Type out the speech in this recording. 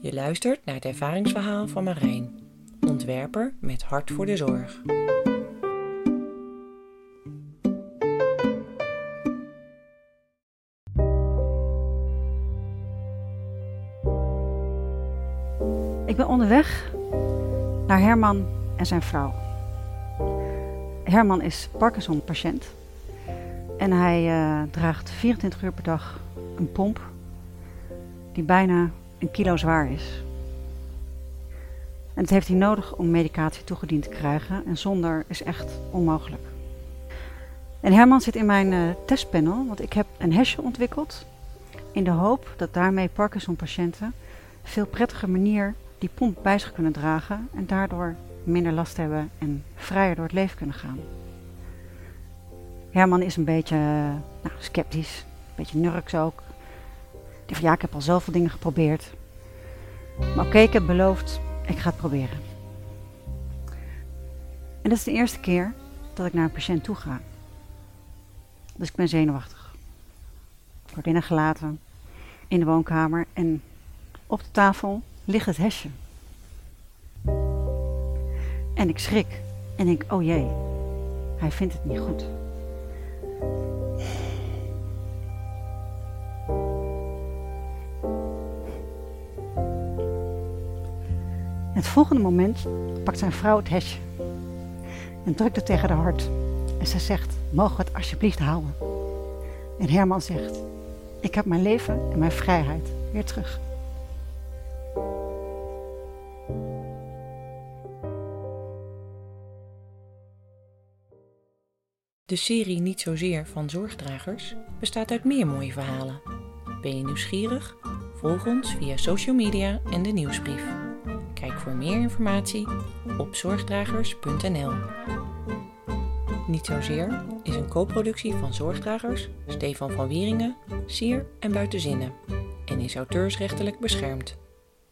Je luistert naar het ervaringsverhaal van Marijn, ontwerper met hart voor de zorg. Ik ben onderweg naar Herman en zijn vrouw. Herman is Parkinson-patiënt en hij eh, draagt 24 uur per dag een pomp die bijna een kilo zwaar is. En dat heeft hij nodig om medicatie toegediend te krijgen en zonder is echt onmogelijk. En Herman zit in mijn uh, testpanel, want ik heb een hesje ontwikkeld in de hoop dat daarmee Parkinson-patiënten veel prettige manier die pomp bij zich kunnen dragen en daardoor minder last hebben en vrijer door het leven kunnen gaan. Herman is een beetje nou, sceptisch, een beetje nurks ook. Ja, ik heb al zoveel dingen geprobeerd. Maar oké, ik heb beloofd, ik ga het proberen. En dat is de eerste keer dat ik naar een patiënt toe ga. Dus ik ben zenuwachtig. Ik word binnengelaten in de woonkamer en op de tafel ligt het hesje. En ik schrik en denk, oh jee, hij vindt het niet goed. Het volgende moment pakt zijn vrouw het hesje en drukt het tegen haar hart. En ze zegt, mogen we het alsjeblieft houden? En Herman zegt, ik heb mijn leven en mijn vrijheid weer terug. De serie Niet zozeer van zorgdragers bestaat uit meer mooie verhalen. Ben je nieuwsgierig? Volg ons via social media en de nieuwsbrief. Voor meer informatie op zorgdragers.nl. Niet zozeer is een co-productie van Zorgdragers, Stefan van Wieringen, Sier en Buitenzinnen en is auteursrechtelijk beschermd.